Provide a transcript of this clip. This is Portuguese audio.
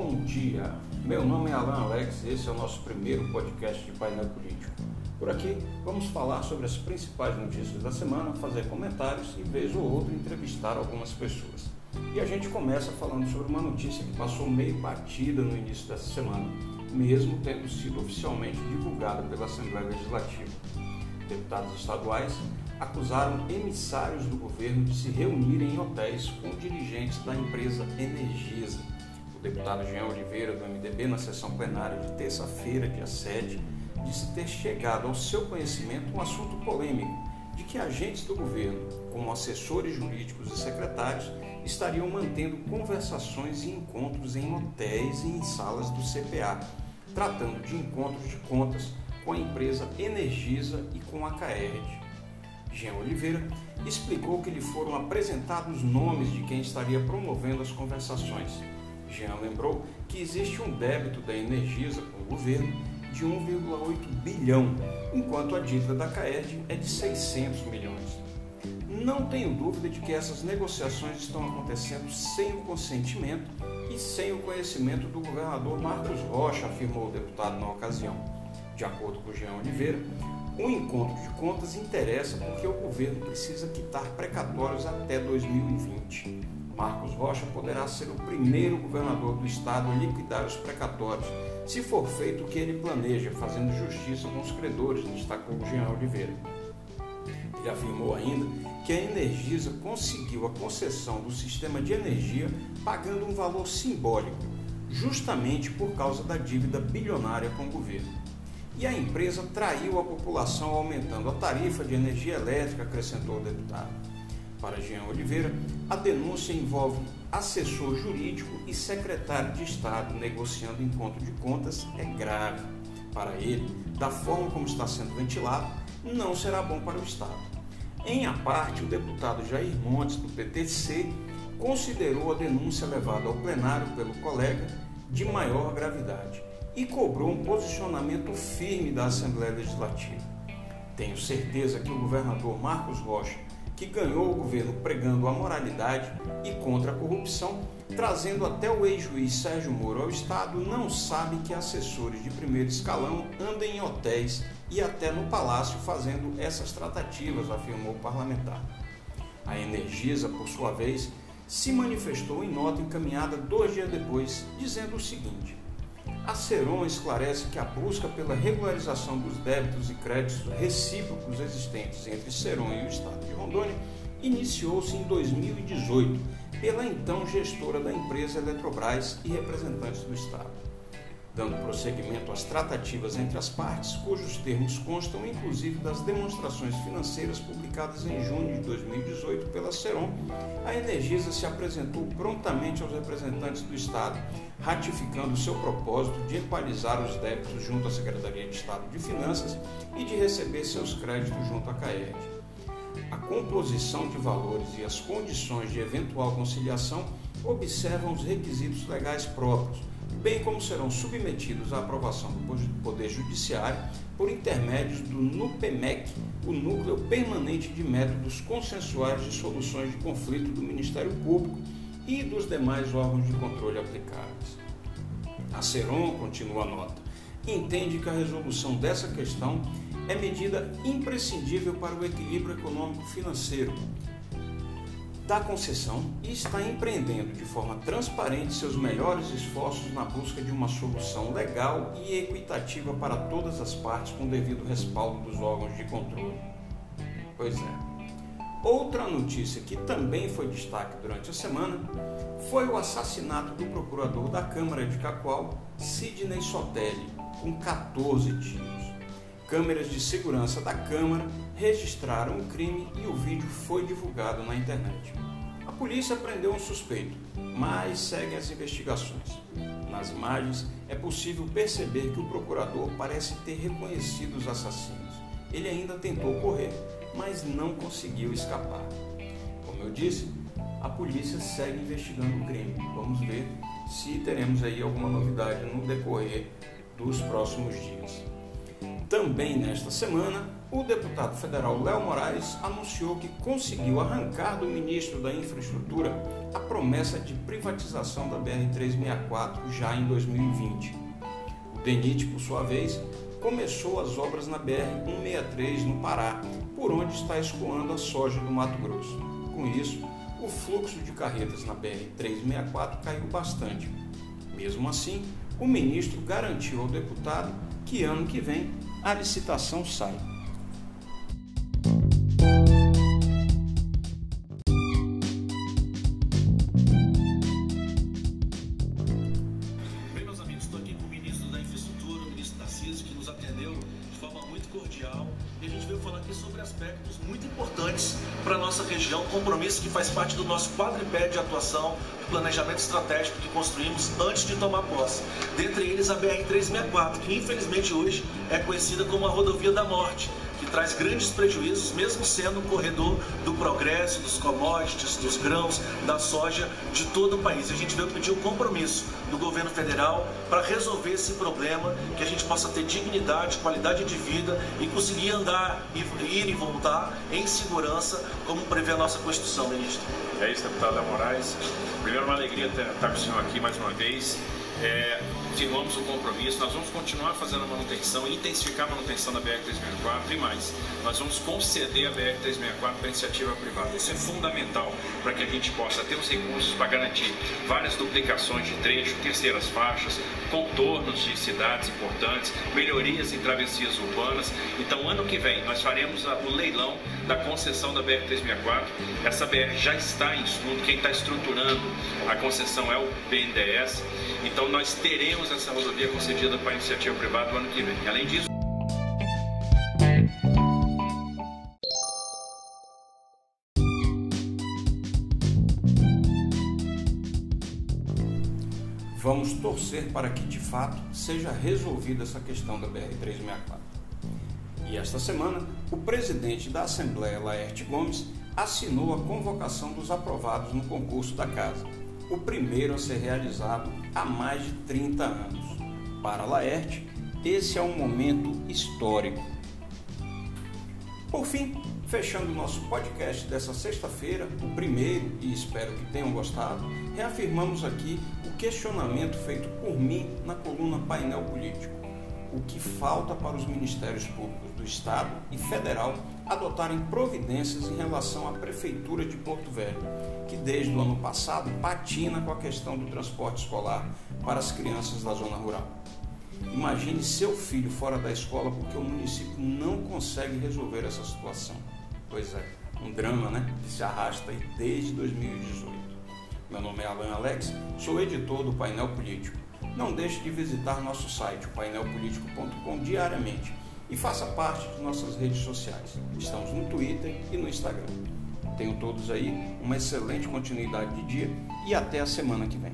Bom dia, meu nome é Alan Alex e esse é o nosso primeiro podcast de painel político. Por aqui vamos falar sobre as principais notícias da semana, fazer comentários e, vez ou outra, entrevistar algumas pessoas. E a gente começa falando sobre uma notícia que passou meio batida no início dessa semana, mesmo tendo sido oficialmente divulgada pela Assembleia Legislativa. Deputados estaduais acusaram emissários do governo de se reunirem em hotéis com dirigentes da empresa Energisa. O deputado Jean Oliveira, do MDB, na sessão plenária de terça-feira, dia 7, disse ter chegado ao seu conhecimento um assunto polêmico de que agentes do governo, como assessores jurídicos e secretários, estariam mantendo conversações e encontros em hotéis e em salas do CPA, tratando de encontros de contas com a empresa Energisa e com a Caerd. Jean Oliveira explicou que lhe foram apresentados nomes de quem estaria promovendo as conversações. Jean lembrou que existe um débito da Energisa com o governo de 1,8 bilhão, enquanto a dívida da CAED é de 600 milhões. Não tenho dúvida de que essas negociações estão acontecendo sem o consentimento e sem o conhecimento do governador Marcos Rocha, afirmou o deputado na ocasião. De acordo com Jean Oliveira, um encontro de contas interessa porque o governo precisa quitar precatórios até 2020. Marcos Rocha poderá ser o primeiro governador do estado a liquidar os precatórios, se for feito o que ele planeja, fazendo justiça com os credores, destacou Jean Oliveira. Ele afirmou ainda que a Energisa conseguiu a concessão do sistema de energia pagando um valor simbólico, justamente por causa da dívida bilionária com o governo e a empresa traiu a população aumentando a tarifa de energia elétrica, acrescentou o deputado. Para Jean Oliveira, a denúncia envolve assessor jurídico e secretário de Estado negociando encontro de contas é grave. Para ele, da forma como está sendo ventilado, não será bom para o Estado. Em a parte, o deputado Jair Montes, do PTC, considerou a denúncia levada ao plenário pelo colega de maior gravidade e cobrou um posicionamento firme da Assembleia Legislativa. Tenho certeza que o governador Marcos Rocha, que ganhou o governo pregando a moralidade e contra a corrupção, trazendo até o ex-juiz Sérgio Moro ao Estado, não sabe que assessores de primeiro escalão andam em hotéis e até no palácio fazendo essas tratativas, afirmou o parlamentar. A Energisa, por sua vez, se manifestou em nota encaminhada dois dias depois, dizendo o seguinte: a Ceron esclarece que a busca pela regularização dos débitos e créditos recíprocos existentes entre Ceron e o Estado de Rondônia iniciou-se em 2018 pela então gestora da empresa Eletrobras e representantes do Estado dando prosseguimento às tratativas entre as partes, cujos termos constam inclusive das demonstrações financeiras publicadas em junho de 2018 pela Ceron, a Energisa se apresentou prontamente aos representantes do Estado, ratificando seu propósito de equalizar os débitos junto à Secretaria de Estado de Finanças e de receber seus créditos junto à CAED. A composição de valores e as condições de eventual conciliação observam os requisitos legais próprios, bem como serão submetidos à aprovação do Poder Judiciário por intermédios do NUPEMEC, o Núcleo Permanente de Métodos Consensuais de Soluções de Conflito do Ministério Público e dos demais órgãos de controle aplicáveis. A Ceron, continua a nota, entende que a resolução dessa questão é medida imprescindível para o equilíbrio econômico-financeiro, da concessão e está empreendendo de forma transparente seus melhores esforços na busca de uma solução legal e equitativa para todas as partes com devido respaldo dos órgãos de controle. Pois é. Outra notícia que também foi destaque durante a semana foi o assassinato do procurador da Câmara de Cacoal, Sidney Sotelli, com 14 tiros. Câmeras de segurança da Câmara registraram o crime e o vídeo foi divulgado na internet. A polícia prendeu um suspeito, mas segue as investigações. Nas imagens é possível perceber que o procurador parece ter reconhecido os assassinos. Ele ainda tentou correr, mas não conseguiu escapar. Como eu disse, a polícia segue investigando o crime. Vamos ver se teremos aí alguma novidade no decorrer dos próximos dias. Também nesta semana, o deputado federal Léo Moraes anunciou que conseguiu arrancar do ministro da Infraestrutura a promessa de privatização da BR-364 já em 2020. O DENIT, por sua vez, começou as obras na BR-163 no Pará, por onde está escoando a soja do Mato Grosso. Com isso, o fluxo de carretas na BR-364 caiu bastante. Mesmo assim, o ministro garantiu ao deputado que ano que vem a licitação sai. Bem, meus amigos, estou aqui com o ministro da Infraestrutura, o ministro Tarcísio, que nos atendeu de forma muito cordial. E a gente veio falar aqui sobre aspectos muito importantes para a nossa região, compromisso que faz parte do nosso quadripé de atuação, planejamento estratégico que construímos antes de tomar posse. Dentre eles a BR-364, que infelizmente hoje é conhecida como a Rodovia da Morte traz grandes prejuízos, mesmo sendo um corredor do progresso, dos commodities, dos grãos, da soja de todo o país. A gente veio pedir um compromisso do governo federal para resolver esse problema, que a gente possa ter dignidade, qualidade de vida e conseguir andar, ir e voltar em segurança, como prevê a nossa Constituição, ministro. É isso, deputada Moraes. Primeiro, uma alegria estar com o senhor aqui mais uma vez. É, firmamos o compromisso, nós vamos continuar fazendo a manutenção, intensificar a manutenção da BR-364 e mais. Nós vamos conceder a BR-364 para iniciativa privada. Isso é fundamental para que a gente possa ter os recursos para garantir várias duplicações de trecho, terceiras faixas, contornos de cidades importantes, melhorias em travessias urbanas. Então, ano que vem, nós faremos o leilão da concessão da BR-364. Essa BR já está em estudo, quem está estruturando a concessão é o BNDES. Então, nós teremos teremos essa rodovia concedida para a iniciativa privada no ano que vem. Além disso, Vamos torcer para que de fato seja resolvida essa questão da BR-364. E esta semana, o presidente da Assembleia, Laerte Gomes, assinou a convocação dos aprovados no concurso da Casa o primeiro a ser realizado há mais de 30 anos. Para Laerte, esse é um momento histórico. Por fim, fechando o nosso podcast dessa sexta-feira, o primeiro, e espero que tenham gostado, reafirmamos aqui o questionamento feito por mim na coluna Painel Político o que falta para os ministérios públicos do Estado e Federal adotarem providências em relação à Prefeitura de Porto Velho, que desde o ano passado patina com a questão do transporte escolar para as crianças da zona rural. Imagine seu filho fora da escola porque o município não consegue resolver essa situação. Pois é, um drama né, que se arrasta desde 2018. Meu nome é Alan Alex, sou editor do Painel Político não deixe de visitar nosso site, o painelpolitico.com, diariamente e faça parte de nossas redes sociais. Estamos no Twitter e no Instagram. Tenham todos aí uma excelente continuidade de dia e até a semana que vem.